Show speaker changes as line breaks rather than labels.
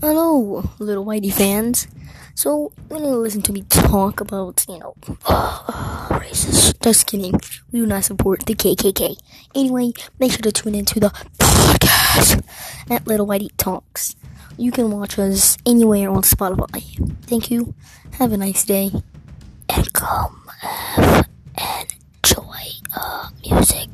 Hello, little Whitey fans. So, when you listen to me talk about, you know, uh, racist, just kidding. We do not support the KKK. Anyway, make sure to tune into the podcast at Little Whitey Talks. You can watch us anywhere on Spotify. Thank you. Have a nice day. And come have, enjoy uh, music.